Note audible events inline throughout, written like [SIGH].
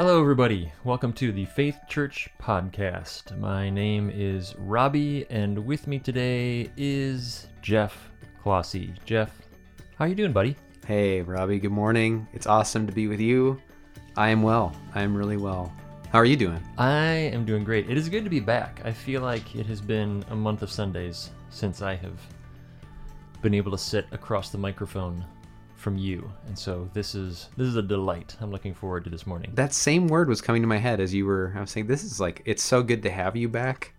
Hello, everybody. Welcome to the Faith Church podcast. My name is Robbie, and with me today is Jeff Clossy. Jeff, how are you doing, buddy? Hey, Robbie, good morning. It's awesome to be with you. I am well. I am really well. How are you doing? I am doing great. It is good to be back. I feel like it has been a month of Sundays since I have been able to sit across the microphone from you, and so this is this is a delight. I'm looking forward to this morning. That same word was coming to my head as you were. I was saying, this is like, it's so good to have you back.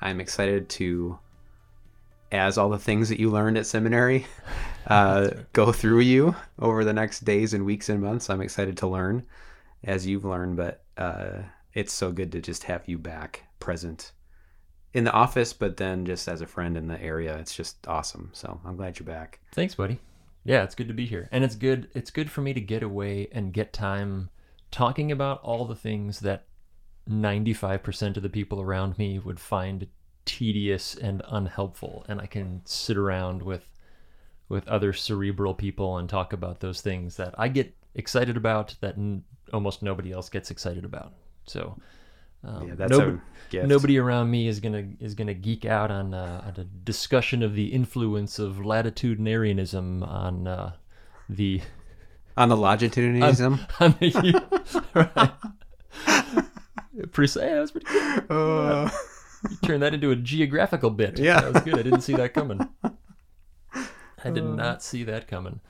I'm excited to, as all the things that you learned at seminary [LAUGHS] uh, go through you over the next days and weeks and months. I'm excited to learn as you've learned, but uh, it's so good to just have you back present in the office, but then just as a friend in the area. It's just awesome. So I'm glad you're back. Thanks, buddy. Yeah, it's good to be here. And it's good it's good for me to get away and get time talking about all the things that 95% of the people around me would find tedious and unhelpful and I can sit around with with other cerebral people and talk about those things that I get excited about that n- almost nobody else gets excited about. So um, Yeah, that's gift. nobody around me is gonna is gonna geek out on, uh, on a discussion of the influence of latitudinarianism on uh, the [LAUGHS] On the longitudinalism. [LAUGHS] on the [LAUGHS] right. Precise. Yeah, that was pretty good. Uh, You turned that into a geographical bit. Yeah. that was good. I didn't see that coming. I did not see that coming.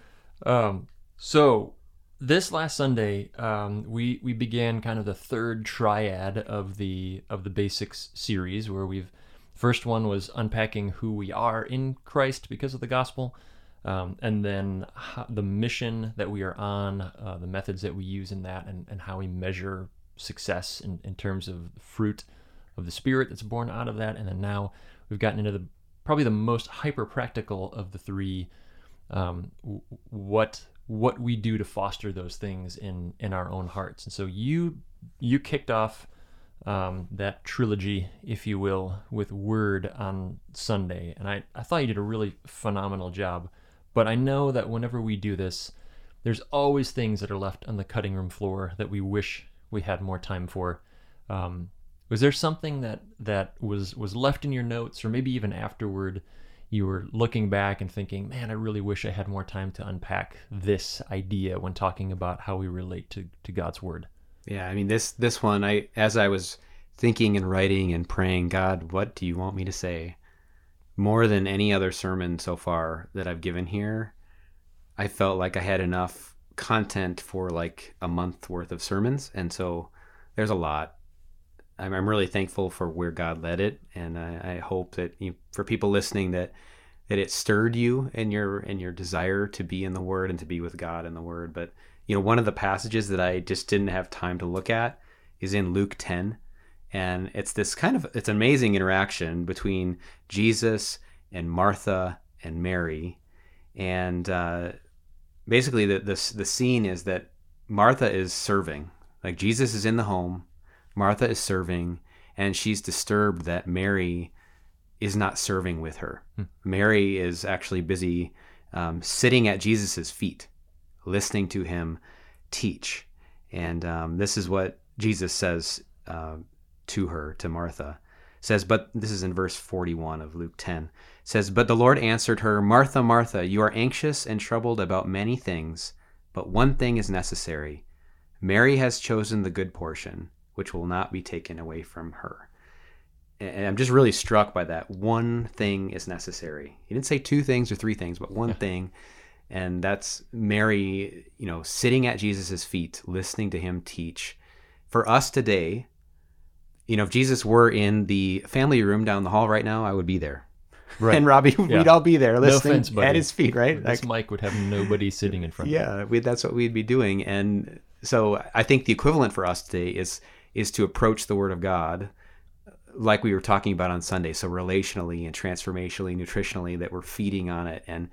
Um, so this last Sunday, um, we we began kind of the third triad of the of the basics series, where we've first one was unpacking who we are in Christ because of the gospel, um, and then the mission that we are on, uh, the methods that we use in that, and, and how we measure success in, in terms of fruit of the spirit that's born out of that, and then now we've gotten into the probably the most hyper practical of the three. Um, what what we do to foster those things in in our own hearts, and so you you kicked off um, that trilogy, if you will, with Word on Sunday, and I I thought you did a really phenomenal job. But I know that whenever we do this, there's always things that are left on the cutting room floor that we wish we had more time for. Um, was there something that that was was left in your notes, or maybe even afterward, you were looking back and thinking, "Man, I really wish I had more time to unpack this idea when talking about how we relate to to God's word." yeah, I mean this this one. I as I was thinking and writing and praying, God, what do you want me to say? More than any other sermon so far that I've given here, I felt like I had enough content for like a month worth of sermons, and so there's a lot. I'm, I'm really thankful for where God led it, and I, I hope that you, for people listening that that it stirred you in your in your desire to be in the Word and to be with God in the Word. But you know, one of the passages that I just didn't have time to look at is in Luke 10, and it's this kind of it's amazing interaction between Jesus and Martha and Mary, and uh, basically the, the the scene is that Martha is serving, like Jesus is in the home, Martha is serving, and she's disturbed that Mary is not serving with her. Mary is actually busy um, sitting at Jesus's feet, listening to him teach. And um, this is what Jesus says uh, to her, to Martha. Says, but this is in verse 41 of Luke 10. Says, but the Lord answered her, Martha, Martha, you are anxious and troubled about many things, but one thing is necessary. Mary has chosen the good portion, which will not be taken away from her. And I'm just really struck by that. One thing is necessary. He didn't say two things or three things, but one thing. And that's Mary, you know, sitting at Jesus' feet, listening to him teach. For us today, you know, if Jesus were in the family room down the hall right now, I would be there. Right. And Robbie, [LAUGHS] Yeah. we'd all be there listening offense, at his feet, right? This mic would have nobody sitting in front. of it. yeah, that's what we'd be doing. And so I think the equivalent for us today is is to approach the Word of God like we were talking about on Sunday. So relationally and transformationally, nutritionally, that we're feeding on it and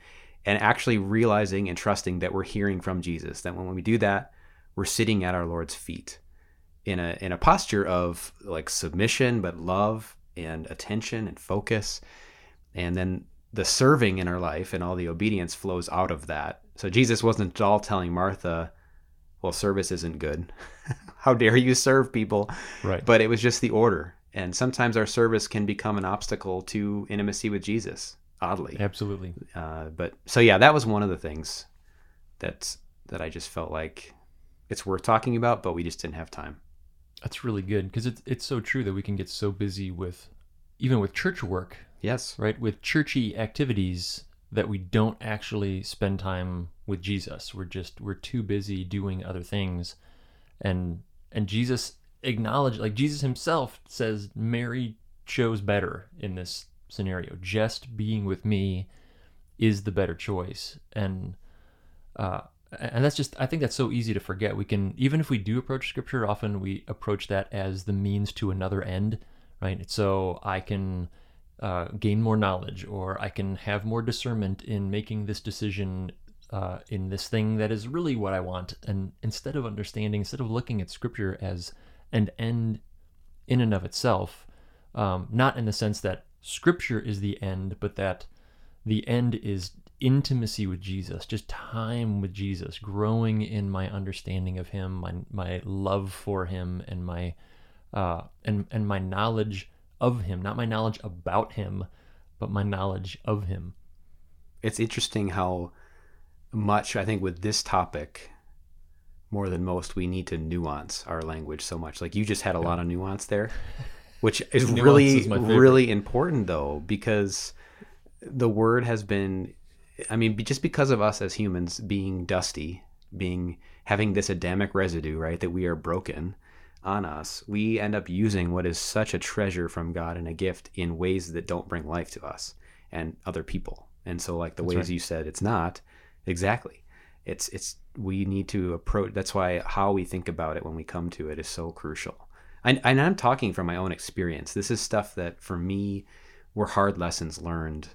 and actually realizing and trusting that we're hearing from Jesus. That when we do that, we're sitting at our Lord's feet in a in a posture of like submission, but love and attention and focus. And then the serving in our life and all the obedience flows out of that. So Jesus wasn't at all telling Martha, well, service isn't good. [LAUGHS] How dare you serve people? Right. But it was just the order. And sometimes our service can become an obstacle to intimacy with Jesus, oddly. Absolutely. Uh, but so yeah, that was one of the things that that I just felt like it's worth talking about, but we just didn't have time. That's really good because it's it's so true that we can get so busy with even with church work, Yes. right? With churchy activities that we don't actually spend time with Jesus. We're just we're too busy doing other things. And and Jesus acknowledged like Jesus himself says Mary chose better in this scenario. Just being with me is the better choice. And uh and that's just i think that's so easy to forget we can even if we do approach scripture often we approach that as the means to another end right so i can uh, gain more knowledge or i can have more discernment in making this decision uh, in this thing that is really what i want and instead of understanding instead of looking at scripture as an end in and of itself um, not in the sense that scripture is the end but that the end is intimacy with Jesus, just time with Jesus, growing in my understanding of Him, my my love for Him, and my uh, and and my knowledge of Him, not my knowledge about Him, but my knowledge of Him. It's interesting how much I think with this topic, more than most, we need to nuance our language so much. Like you just had a lot of nuance there, [LAUGHS] which is Nuance really is really important though because the word has been I mean, just because of us as humans being dusty, being having this Adamic residue, right, that we are broken on us, we end up using what is such a treasure from God and a gift in ways that don't bring life to us and other people. And so, like the ways right. you said, it's not exactly. It's it's we need to approach. That's why how we think about it when we come to it is so crucial. And, and I'm talking from my own experience. This is stuff that for me were hard lessons learned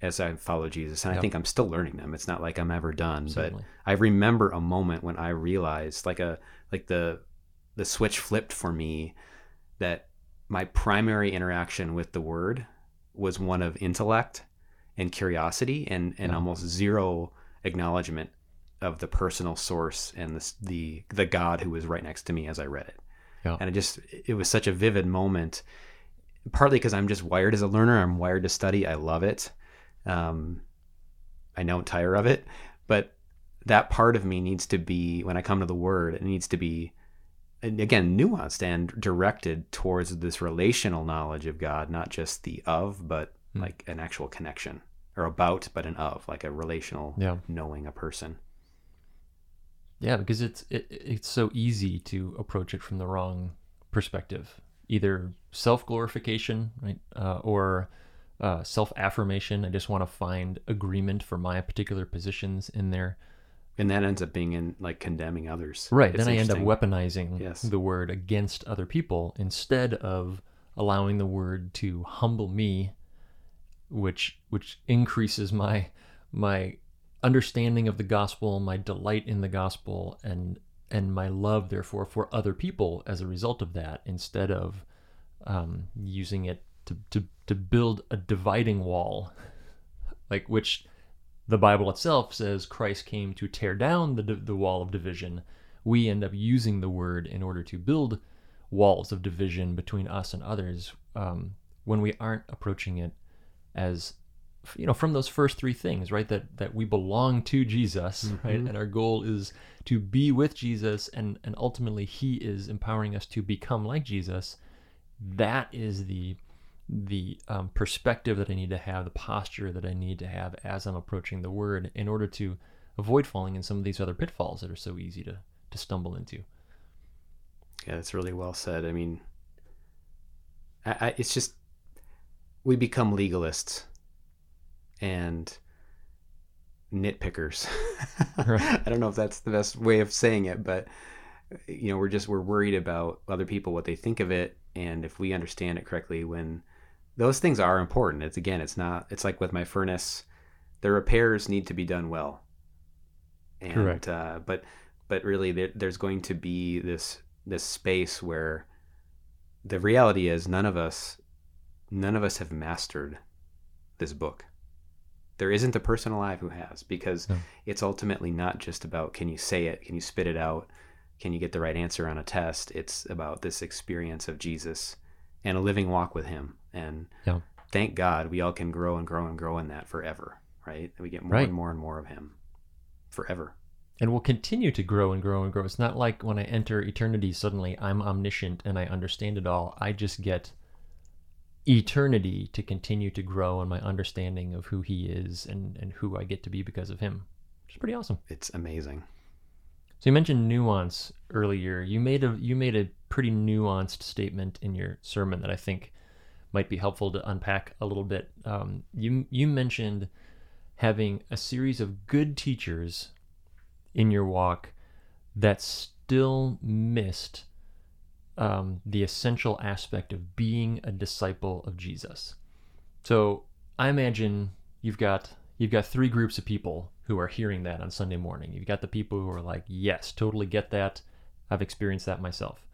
as I follow Jesus. And I think I'm still learning them. It's not like I'm ever done, Certainly. but I remember a moment when I realized like a like the the switch flipped for me that my primary interaction with the word was one of intellect and curiosity and and Yeah. almost zero acknowledgement of the personal source and the the the God who was right next to me as I read it. Yeah. And it just it was such a vivid moment partly because I'm just wired as a learner. I'm wired to study. I love it. Um, I don't tire of it, but that part of me needs to be when I come to the word, it needs to be again nuanced and directed towards this relational knowledge of God, not just the of, but Hmm. like an actual connection or about, but an of, like a relational Yeah. knowing a person. Yeah, because it's it, it's so easy to approach it from the wrong perspective, either self glorification, right, uh, or uh, self affirmation. I just want to find agreement for my particular positions in there. And that ends up being in like condemning others. Right. It's then I end up weaponizing Yes. the word against other people instead of allowing the word to humble me, which which increases my my understanding of the gospel, my delight in the gospel, and and my love, therefore, for other people as a result of that, instead of um, using it to, to to build a dividing wall, [LAUGHS] like which the Bible itself says Christ came to tear down the the wall of division. We end up using the word in order to build walls of division between us and others um, when we aren't approaching it as you know from those first three things right that that we belong to jesus right and our goal is to be with jesus and and ultimately he is empowering us to become like jesus that is the the um, perspective that i need to have the posture that i need to have as i'm approaching the word in order to avoid falling in some of these other pitfalls that are so easy to to stumble into Yeah, that's really well said. I mean, I, I, it's just we become legalists and nitpickers. [LAUGHS] Right. I don't know if that's the best way of saying it, but you know, we're just we're worried about other people what they think of it, and if we understand it correctly, when those things are important. It's again, it's not. It's like with my furnace, the repairs need to be done well. And, Correct. Uh, but but really, there, there's going to be this this space where the reality is none of us none of us have mastered this book. There isn't a person alive who has because No. it's ultimately not just about can you say it, can you spit it out, can you get the right answer on a test. It's about this experience of Jesus and a living walk with Him. And Yeah. thank God we all can grow and grow and grow in that forever, right? We get more Right. and more and more of Him forever. and we'll continue to grow and grow and grow. It's not like when I enter eternity, suddenly I'm omniscient and I understand it all. I just get eternity to continue to grow in my understanding of who He is and, and who I get to be because of Him, which is pretty awesome. It's amazing. So you mentioned nuance earlier. You made a you made a pretty nuanced statement in your sermon that I think might be helpful to unpack a little bit. Um, you you mentioned having a series of good teachers in your walk that still missed um, the essential aspect of being a disciple of Jesus. So I imagine you've got you've got three groups of people who are hearing that on Sunday morning. You've got the people who are like, "Yes, totally get that. I've experienced that myself."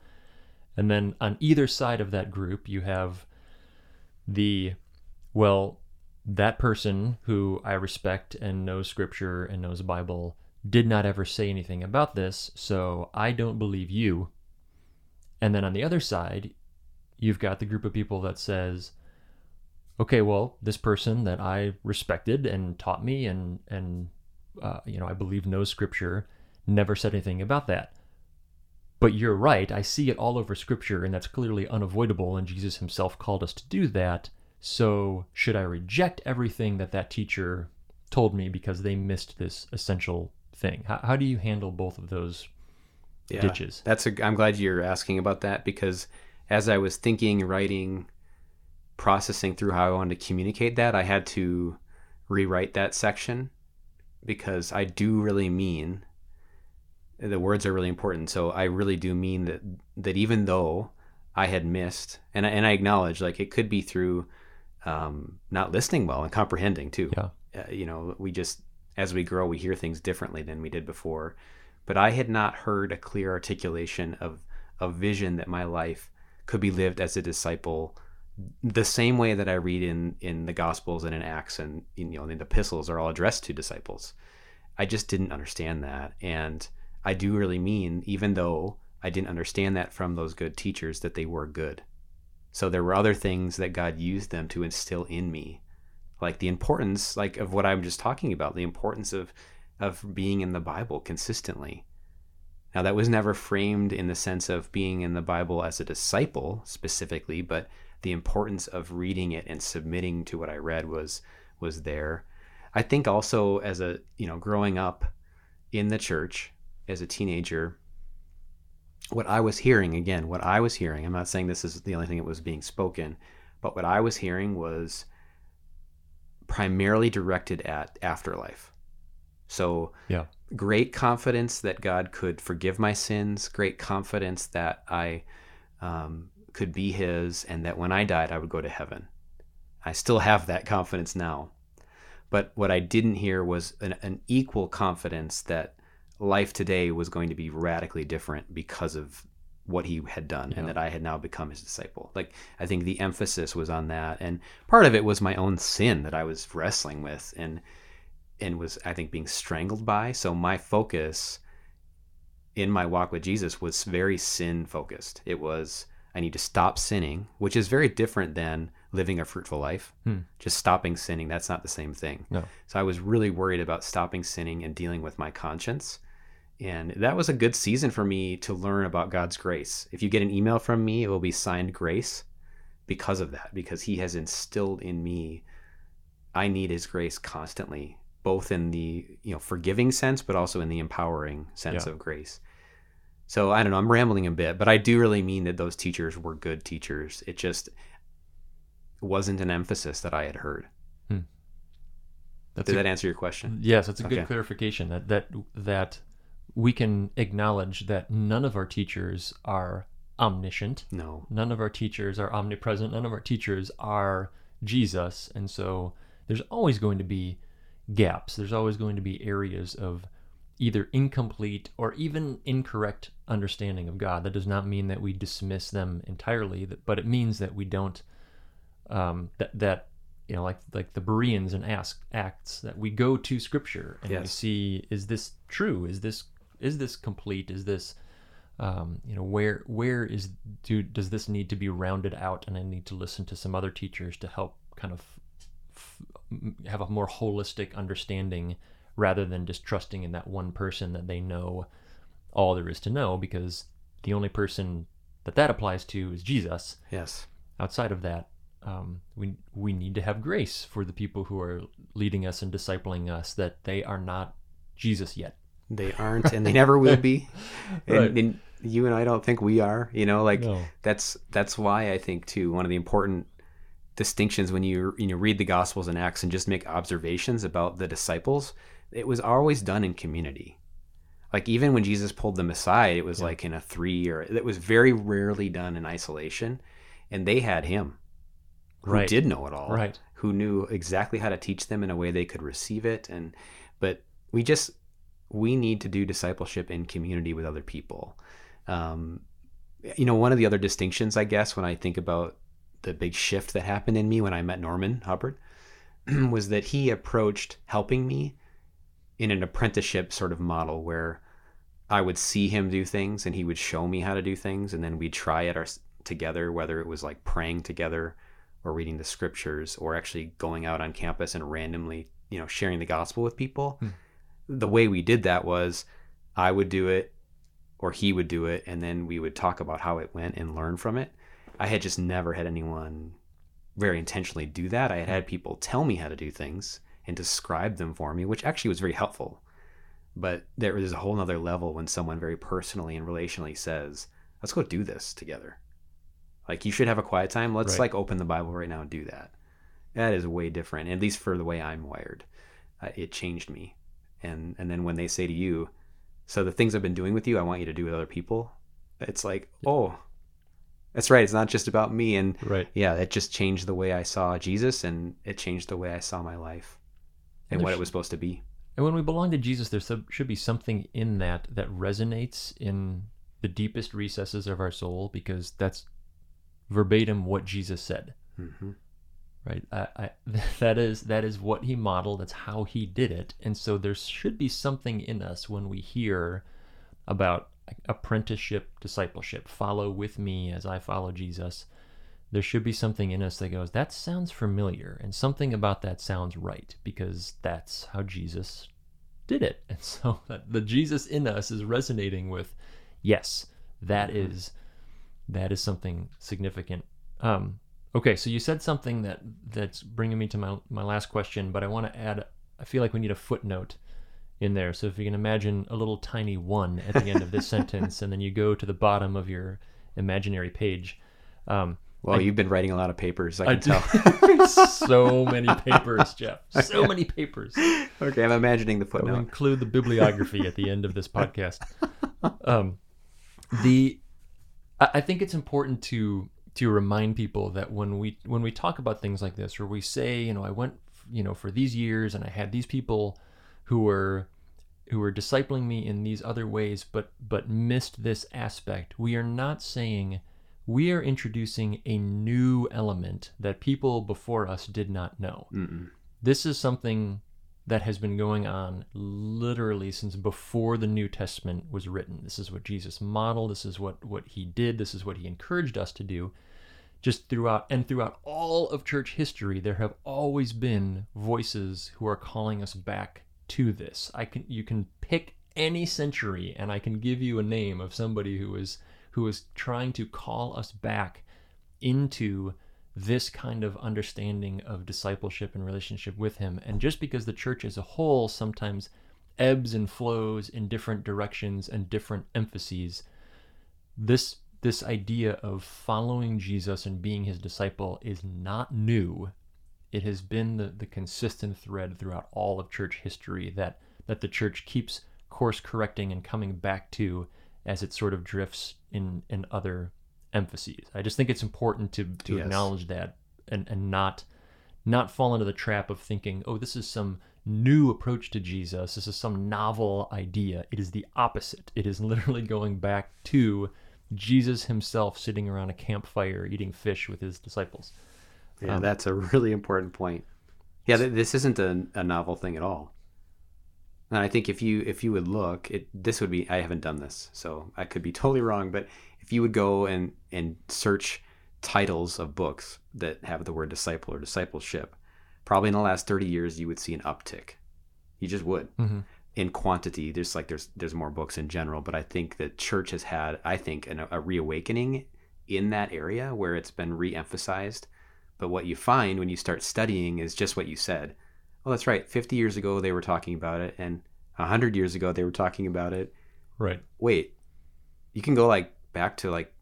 And then on either side of that group, you have the well, that person who I respect and knows scripture and knows Bible did not ever say anything about this, so I don't believe you. And then on the other side, you've got the group of people that says, okay, well, this person that I respected and taught me and and uh, you know I believe knows scripture never said anything about that. But you're right. I see it all over scripture, and that's clearly unavoidable. And Jesus himself called us to do that. So should I reject everything that that teacher told me because they missed this essential thing? How, how do you handle both of those Yeah. ditches? That's a, I'm glad you're asking about that because as I was thinking, writing, processing through how I wanted to communicate that, I had to rewrite that section because I do really mean the words are really important. So I really do mean that that even though I had missed, and I, and I acknowledge like it could be through um, not listening well and comprehending too. Yeah. Uh, you know, we just as we grow, we hear things differently than we did before. But I had not heard a clear articulation of a vision that my life could be lived as a disciple the same way that I read in in the Gospels and in Acts and you know in the epistles are all addressed to disciples. I just didn't understand that, and I do really mean even though I didn't understand that from those good teachers that they were good. So there were other things that God used them to instill in me, like the importance like of what I'm just talking about, the importance of of being in the Bible consistently. Now that was never framed in the sense of being in the Bible as a disciple specifically, but the importance of reading it and submitting to what I read was was there. I think also as a you know growing up in the church as a teenager, what I was hearing again, what I was hearing. I'm not saying this is the only thing that was being spoken, but what I was hearing was primarily directed at afterlife. So Yeah. great confidence that God could forgive my sins, great confidence that I um, could be His, and that when I died, I would go to heaven. I still have that confidence now. But what I didn't hear was an, an equal confidence that life today was going to be radically different because of what he had done and that I had now become his disciple. Like I think the emphasis was on that and part of it was my own sin that I was wrestling with and and was I think being strangled by. So my focus in my walk with Jesus was very sin focused. It was I need to stop sinning, which is very different than living a fruitful life. Hmm. Just stopping sinning, that's not the same thing. No. So I was really worried about stopping sinning and dealing with my conscience. And that was a good season for me to learn about God's grace. If you get an email from me, it will be signed grace because of that, because He has instilled in me, I need His grace constantly, both in the you know forgiving sense, but also in the empowering sense Yeah. of grace. So I don't know, I'm rambling a bit, but I do really mean that those teachers were good teachers. It just wasn't an emphasis that I had heard. Hmm. That's Did a- that answer your question? Yes, that's a good clarification. That that that we can acknowledge that none of our teachers are omniscient. No. None of our teachers are omnipresent. None of our teachers are Jesus, and so there's always going to be gaps. There's always going to be areas of either incomplete or even incorrect understanding of God. That does not mean that we dismiss them entirely, but it means that we don't um, that that you know like like the Bereans and ask Acts that we go to Scripture and we see is this true? Is this is this complete? Is this um, you know where where is do does this need to be rounded out and i need to listen to some other teachers to help kind of f- have a more holistic understanding rather than just trusting in that one person that they know all there is to know because the only person that that applies to is jesus Yes. outside of that um, we we need to have grace for the people who are leading us and discipling us that they are not jesus yet They aren't, and they never will be. [LAUGHS] And, Right. and you and I don't think we are. You know, like No. that's that's why I think too one of the important distinctions when you you know read the Gospels and Acts and just make observations about the disciples. It was always done in community. Like even when Jesus pulled them aside, it was like in a three or it was very rarely done in isolation, and they had him, who Right. did know it all, Right. who knew exactly how to teach them in a way they could receive it, and but we just we need to do discipleship in community with other people. Um, you know, one of the other distinctions, I guess, when I think about the big shift that happened in me when I met Norman Hubbard, [CLEARS THROAT] was that he approached helping me in an apprenticeship sort of model where I would see him do things and he would show me how to do things, and then we'd try it our, together, whether it was like praying together or reading the scriptures or actually going out on campus and randomly, you know, sharing the gospel with people. Hmm. The way we did that was I would do it or he would do it and then we would talk about how it went and learn from it. I had just never had anyone very intentionally do that. I had had people tell me how to do things and describe them for me, which actually was very helpful. But there is a whole nother level when someone very personally and relationally says, let's go do this together. Like you should have a quiet time. Let's Right. like open the Bible right now and do that. That is way different, at least for the way I'm wired. Uh, it changed me. And and then when they say to you, so the things I've been doing with you, I want you to do with other people. It's like, oh, that's right. It's not just about me. And Right. yeah, it just changed the way I saw Jesus, and it changed the way I saw my life and And what it was supposed to be. And when we belong to Jesus, there should be something in that that resonates in the deepest recesses of our soul because that's verbatim what Jesus said. hmm right I, I, [LAUGHS] that is that is what he modeled that's how he did it and so there should be something in us when we hear about apprenticeship discipleship. Follow with me as i follow jesus. There should be something in us that goes that sounds familiar and something about that sounds right because that's how jesus did it. And [LAUGHS] so that the jesus in us is resonating with yes that is that is something significant. Um okay so you said something that that's bringing me to my my last question but i want to add i feel like we need a footnote in there so if you can imagine a little tiny one at the end of this [LAUGHS] sentence and then you go to the bottom of your imaginary page um Well, I- you've been writing a lot of papers. I I can tell. [LAUGHS] so many [LAUGHS] papers, Jeff. So many papers. okay, I'm imagining the footnote. include the bibliography at the end of this podcast. Um, the I I think it's important to to remind people that when we when we talk about things like this, or we say, you know, I went, you know, for these years, and I had these people who were who were discipling me in these other ways, but but missed this aspect. We are not saying we are introducing a new element that people before us did not know Mm-mm. this is something that has been going on literally since before the New Testament was written. This is what Jesus modeled. This is what, what he did. This is what he encouraged us to do. Just throughout and throughout all of church history, there have always been voices who are calling us back to this. I can you can pick any century and I can give you a name of somebody who is who is trying to call us back into this kind of understanding of discipleship and relationship with him. And just because the church as a whole sometimes ebbs and flows in different directions and different emphases, this this idea of following Jesus and being his disciple is not new. It has been the, the consistent thread throughout all of church history that that the church keeps course correcting and coming back to as it sort of drifts in in other emphases. I just think it's important to to Yes. acknowledge that and and not not fall into the trap of thinking, oh, this is some new approach to Jesus. This is some novel idea. It is the opposite. It is [LAUGHS] literally going back to Jesus himself sitting around a campfire eating fish with his disciples. Yeah, Um, that's a really important point. Yeah, th- this isn't a, a novel thing at all. And I think if you if you would look, it this would be I haven't done this, so I could be [LAUGHS] totally wrong, but if you would go and and search titles of books that have the word disciple or discipleship, probably in the last 30 years you would see an uptick. You just would. Mm-hmm. In quantity, there's like there's there's more books in general, but I think that church has had I think an, a reawakening in that area where it's been re-emphasized. But what you find when you start studying is just what you said. Oh, that's right. 50 years ago they were talking about it and 100 years ago they were talking about it. Right. Wait. You can go like back to like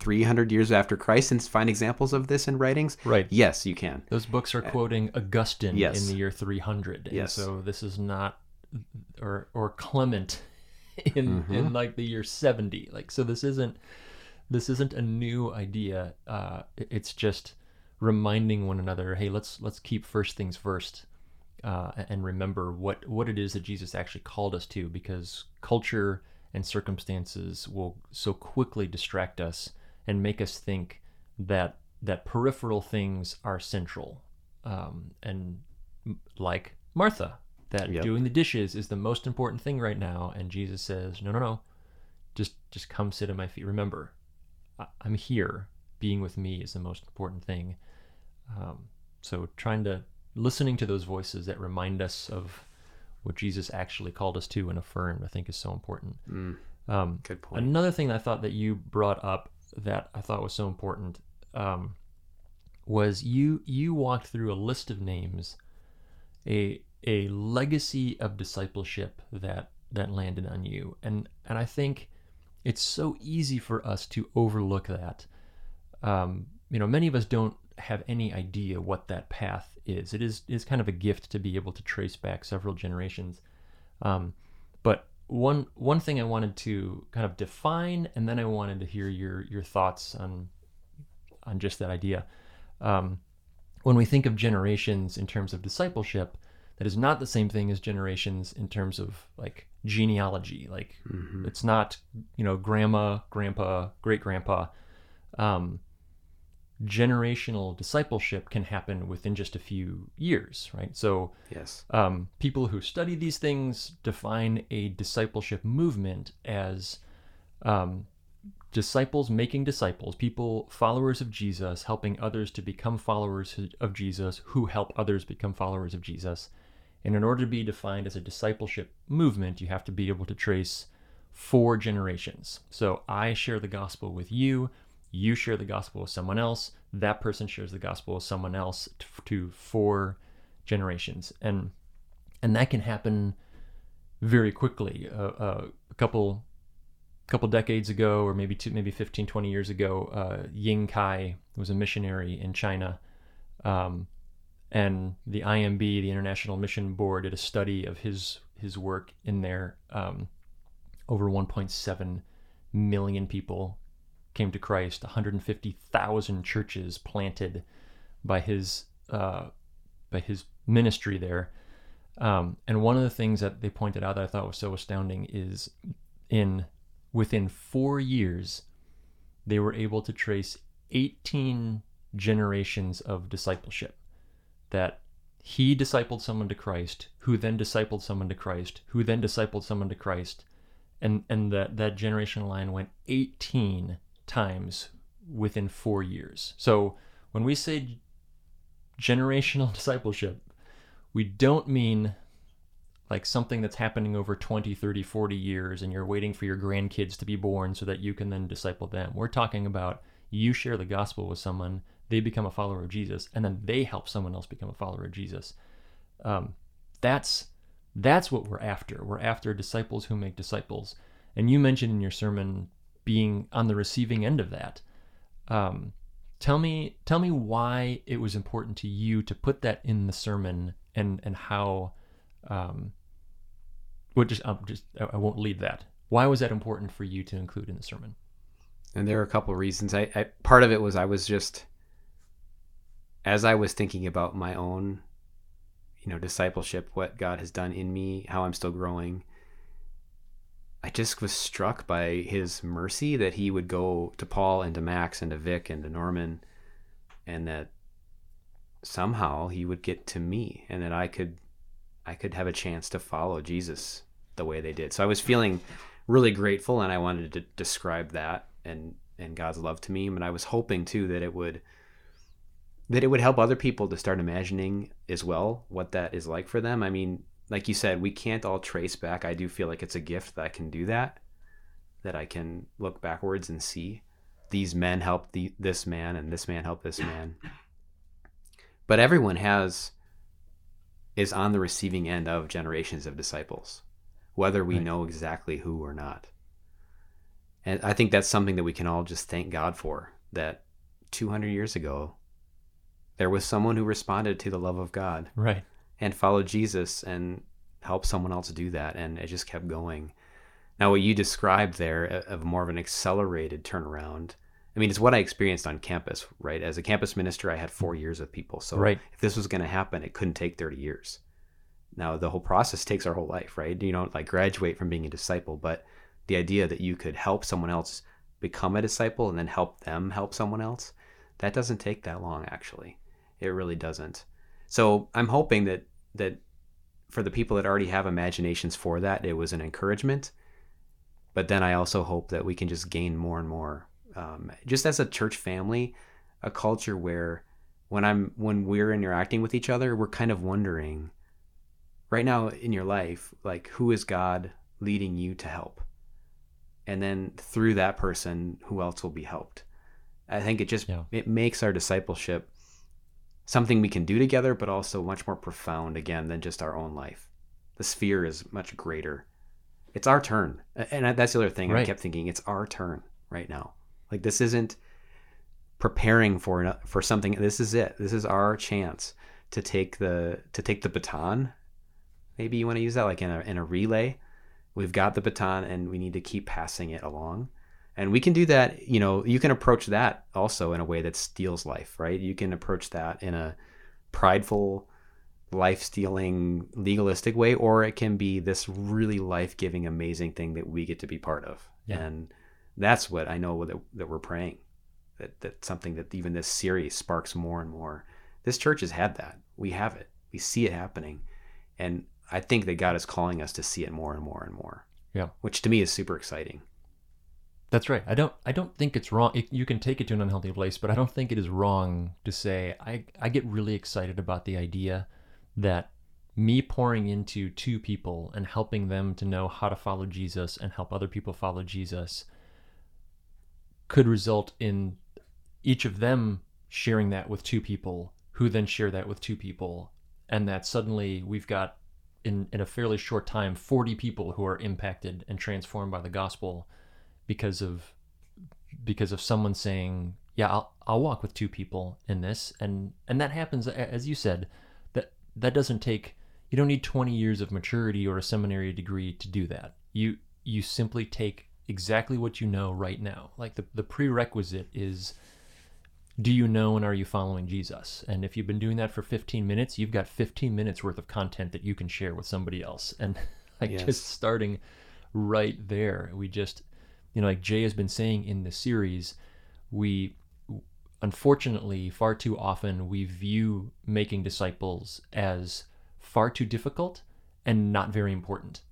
300 years after Christ and find examples of this in writings? Right. Yes, you can. Those books are quoting Augustine Yes. in the year 300. And Yes. so this is not or or Clement [LAUGHS] in Mm-hmm. in like the year 70. Like so this isn't this isn't a new idea. Uh it's just reminding one another, hey, let's let's keep first things first. Uh, and remember what what it is that Jesus actually called us to because culture and circumstances will so quickly distract us and make us think that that peripheral things are central um, and m- like Martha that Yep. doing the dishes is the most important thing right now and Jesus says no no no just just come sit at my feet remember I- I'm here being with me is the most important thing um, so trying to listening to those voices that remind us of what Jesus actually called us to and affirmed I think is so important Mm, um, good point. Another thing I thought that you brought up that I thought was so important um, was you you walked through a list of names, a a legacy of discipleship that that landed on you, and and I think it's so easy for us to overlook that. Um, you know, many of us don't have any idea what that path is. It is is kind of a gift to be able to trace back several generations. Um, but one one thing I wanted to kind of define, and then I wanted to hear your your thoughts on on just that idea. Um, when we think of generations in terms of discipleship, that is not the same thing as generations in terms of like genealogy. Like Mhm. it's not you know grandma, grandpa, great grandpa. Um, generational discipleship can happen within just a few years, right? So Yes. um, people who study these things define a discipleship movement as um, disciples making disciples, people, followers of Jesus, helping others to become followers of Jesus, who help others become followers of Jesus. And in order to be defined as a discipleship movement, you have to be able to trace four generations. So I share the gospel with you, you share the gospel with someone else, that person shares the gospel with someone else t- to four generations. And and that can happen very quickly. Uh, uh, a couple couple decades ago or maybe two, maybe 15 20 years ago uh, ying kai was a missionary in china um, and the imb the international mission board did a study of his his work in there um, over 1.7 million people came to christ 150000 churches planted by his uh, by his ministry there um, and one of the things that they pointed out that i thought was so astounding is in within four years, they were able to trace 18 generations of discipleship. That he discipled someone to Christ, who then discipled someone to Christ, who then discipled someone to Christ, and and that that generation line went 18 times within four years. So when we say generational [LAUGHS] discipleship, we don't mean like something that's happening over 20, 30, 40 years and you're waiting for your grandkids to be born so that you can then disciple them. We're talking about you share the gospel with someone, they become a follower of Jesus, and then they help someone else become a follower of Jesus. Um, that's that's what we're after. We're after disciples who make disciples. And you mentioned in your sermon being on the receiving end of that. Um, tell me tell me why it was important to you to put that in the sermon and and how um, well, just, um, just I won't leave that. Why was that important for you to include in the sermon? And there are a couple of reasons. I, I part of it was I was just as I was thinking about my own, you know, discipleship, what God has done in me, how I'm still growing. I just was struck by his mercy that he would go to Paul and to Max and to Vic and to Norman and that somehow he would get to me and that I could I could have a chance to follow Jesus the way they did. So I was feeling really grateful and I wanted to describe that and and God's love to me and I was hoping too that it would that it would help other people to start imagining as well what that is like for them. I mean, like you said, we can't all trace back. I do feel like it's a gift that I can do that, that I can look backwards and see these men helped the, this man and this man helped this man. But everyone has is on the receiving end of generations of disciples, whether we right. know exactly who or not. And I think that's something that we can all just thank God for that 200 years ago there was someone who responded to the love of God. Right. And follow Jesus and help someone else do that. And it just kept going. Now, what you described there uh, of more of an accelerated turnaround, I mean, it's what I experienced on campus, right? As a campus minister, I had four years with people. So right. if this was going to happen, it couldn't take 30 years. Now, the whole process takes our whole life, right? You don't like graduate from being a disciple, but the idea that you could help someone else become a disciple and then help them help someone else, that doesn't take that long, actually. It really doesn't. So I'm hoping that that for the people that already have imaginations for that, it was an encouragement. But then I also hope that we can just gain more and more, um, just as a church family, a culture where when I'm when we're interacting with each other, we're kind of wondering right now in your life, like who is God leading you to help? And then through that person, who else will be helped? I think it just yeah. it makes our discipleship something we can do together, but also much more profound again than just our own life. The sphere is much greater. It's our turn. And that's the other thing right. I kept thinking. It's our turn right now. Like this isn't preparing for for something. This is it. This is our chance to take the to take the baton. Maybe you want to use that like in a in a relay. We've got the baton and we need to keep passing it along and we can do that you know you can approach that also in a way that steals life right? You can approach that in a prideful life stealing legalistic way or it can be this really life-giving amazing thing that we get to be part of. Yeah. and that's what i know that, that we're praying that that something that even this series sparks more and more. This church has had that. We have it. We see it happening. And i think that god is calling us to see it more and more and more yeah. which to me is super exciting that's right. I don't. I don't think it's wrong. You can take it to an unhealthy place, but I don't think it is wrong to say I. I get really excited about the idea that me pouring into two people and helping them to know how to follow Jesus and help other people follow Jesus could result in each of them sharing that with two people who then share that with two people and that suddenly we've got in in a fairly short time 40 people who are impacted and transformed by the gospel because of because of someone saying, "Yeah, I'll I'll walk with two people in this," and and that happens as you said. That that doesn't take. You don't need 20 years of maturity or a seminary degree to do that. You you simply take exactly what you know right now. Like the the prerequisite is do you know and are you following Jesus? And if you've been doing that for 15 minutes, you've got 15 minutes worth of content that you can share with somebody else. And [LAUGHS] like yes. just starting right there, we just you know, like Jay has been saying in the series, we unfortunately far too often we view making disciples as far too difficult and not very important.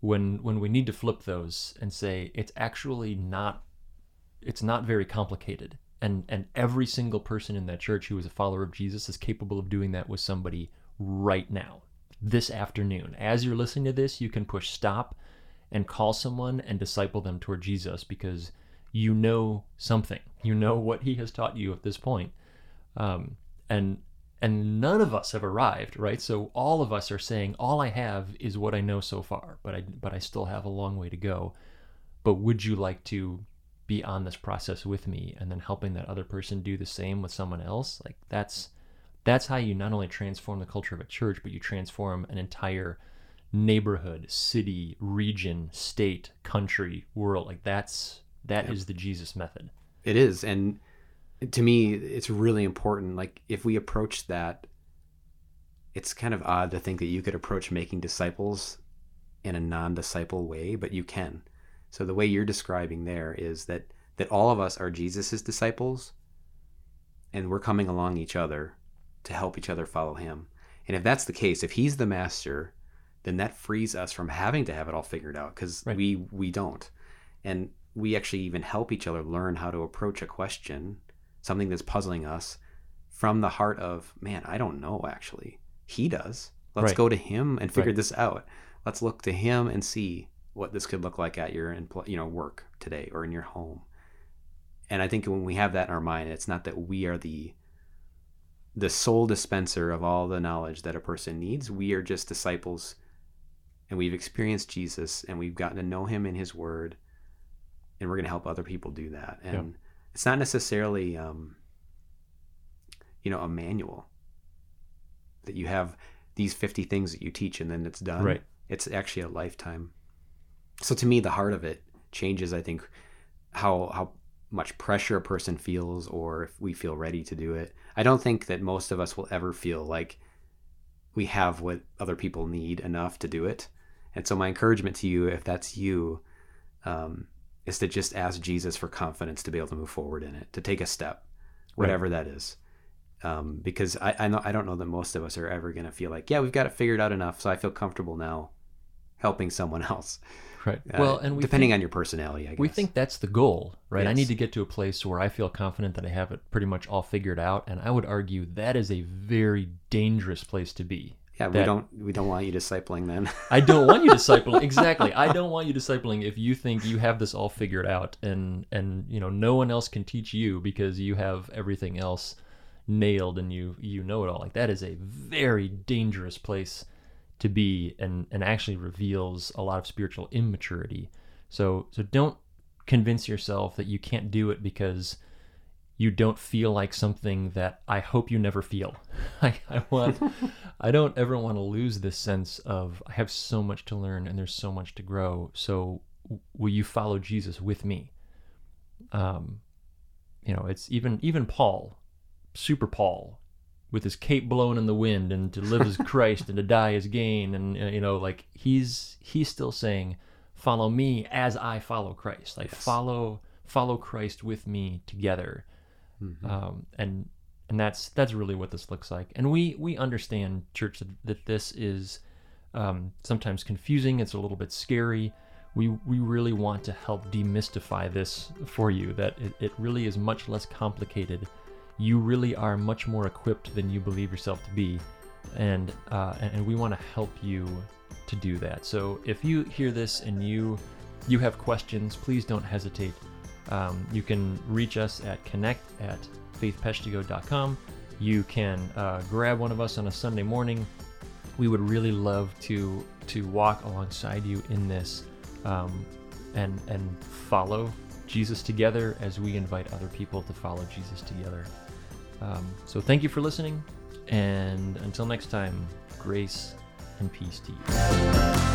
When when we need to flip those and say it's actually not it's not very complicated. And and every single person in that church who is a follower of Jesus is capable of doing that with somebody right now. This afternoon. As you're listening to this, you can push stop and call someone and disciple them toward Jesus because you know something. You know what he has taught you at this point. Um, and and none of us have arrived, right? So all of us are saying all I have is what I know so far, but I but I still have a long way to go. But would you like to be on this process with me and then helping that other person do the same with someone else? Like that's that's how you not only transform the culture of a church, but you transform an entire neighborhood, city, region, state, country, world. Like that's that yeah. is the Jesus method. It is, and to me, it's really important. Like if we approach that, it's kind of odd to think that you could approach making disciples in a non-disciple way, but you can. So the way you're describing there is that that all of us are Jesus's disciples, and we're coming along each other to help each other follow Him. And if that's the case, if He's the master then that frees us from having to have it all figured out because Right. we we don't, and we actually even help each other learn how to approach a question, something that's puzzling us, from the heart of man, I don't know actually. He does. Let's Right. go to him and figure Right. this out. Let's look to him and see what this could look like at your you know work today or in your home. And I think when we have that in our mind, it's not that we are the the sole dispenser of all the knowledge that a person needs. We are just disciples and we've experienced Jesus and we've gotten to know him in his word and we're going to help other people do that. And it's not necessarily um you know a manual that you have these 50 things that you teach and then it's done. Right. It's actually a lifetime. So to me the heart of it changes I think how how much pressure a person feels or if we feel ready to do it. I don't think that most of us will ever feel like we have what other people need enough to do it. And so my encouragement to you, if that's you, um, is to just ask Jesus for confidence to be able to move forward in it, to take a step, whatever that is. Um, because I, I know I don't know that most of us are ever going to feel like, yeah, we've got it figured out enough, so I feel comfortable now helping someone [LAUGHS] else. Right. Uh, well, and we depending think, on your personality, I guess. we think that's the goal, right? I need to get to a place where I feel confident that I have it pretty much all figured out, and I would argue that is a very dangerous place to be. Yeah, we don't we don't want you discipling then. [LAUGHS] I don't want you discipling exactly. I don't want you discipling if you think you have this all figured out and and you know no one else can teach you because you have everything else nailed and you you know it all. Like that is a very dangerous place to be and and actually reveals a lot of spiritual immaturity. So so don't convince yourself that you can't do it because you don't feel like something that I hope you never feel. [LAUGHS] I, I want [LAUGHS] I don't ever want to lose this sense of I have so much to learn and there's so much to grow. So will you follow Jesus with me? Um, you know, it's even even Paul, super Paul, with his cape blowing in the wind and to live as [LAUGHS] Christ and to die as gain and uh, you know like he's he's still saying follow me as I follow Christ. Like Yes. follow follow Christ with me together um, and and that's that's really what this looks like. And we we understand, church, that, that this is um, sometimes confusing. It's a little bit scary. We we really want to help demystify this for you. That it, it really is much less complicated. You really are much more equipped than you believe yourself to be, and uh, and we want to help you to do that. So if you hear this and you you have questions, please don't hesitate. Um, you can reach us at connect at faithpeshtigo.com. You can uh, grab one of us on a Sunday morning. We would really love to to walk alongside you in this um, and and follow Jesus together as we invite other people to follow Jesus together. Um, so thank you for listening, and until next time, grace and peace to you.